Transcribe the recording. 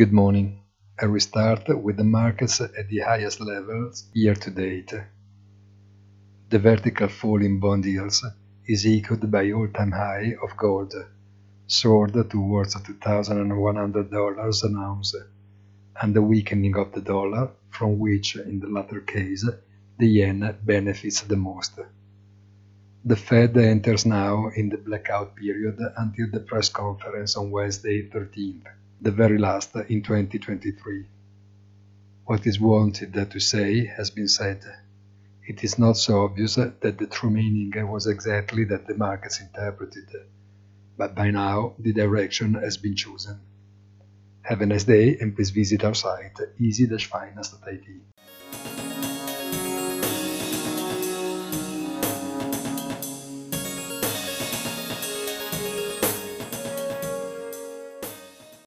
Good morning. I will restart with the markets at the highest levels year to date. The vertical fall in bond yields is echoed by all-time high of gold, soared towards $2,100 an ounce, and the weakening of the dollar, from which, in the latter case, the yen benefits the most. The Fed enters now in the blackout period until the press conference on Wednesday 13th the very last in 2023. What is wanted to say has been said. It is not so obvious that the true meaning was exactly that the markets interpreted, but by now the direction has been chosen. Have a nice day and please visit our site easy-finance.it.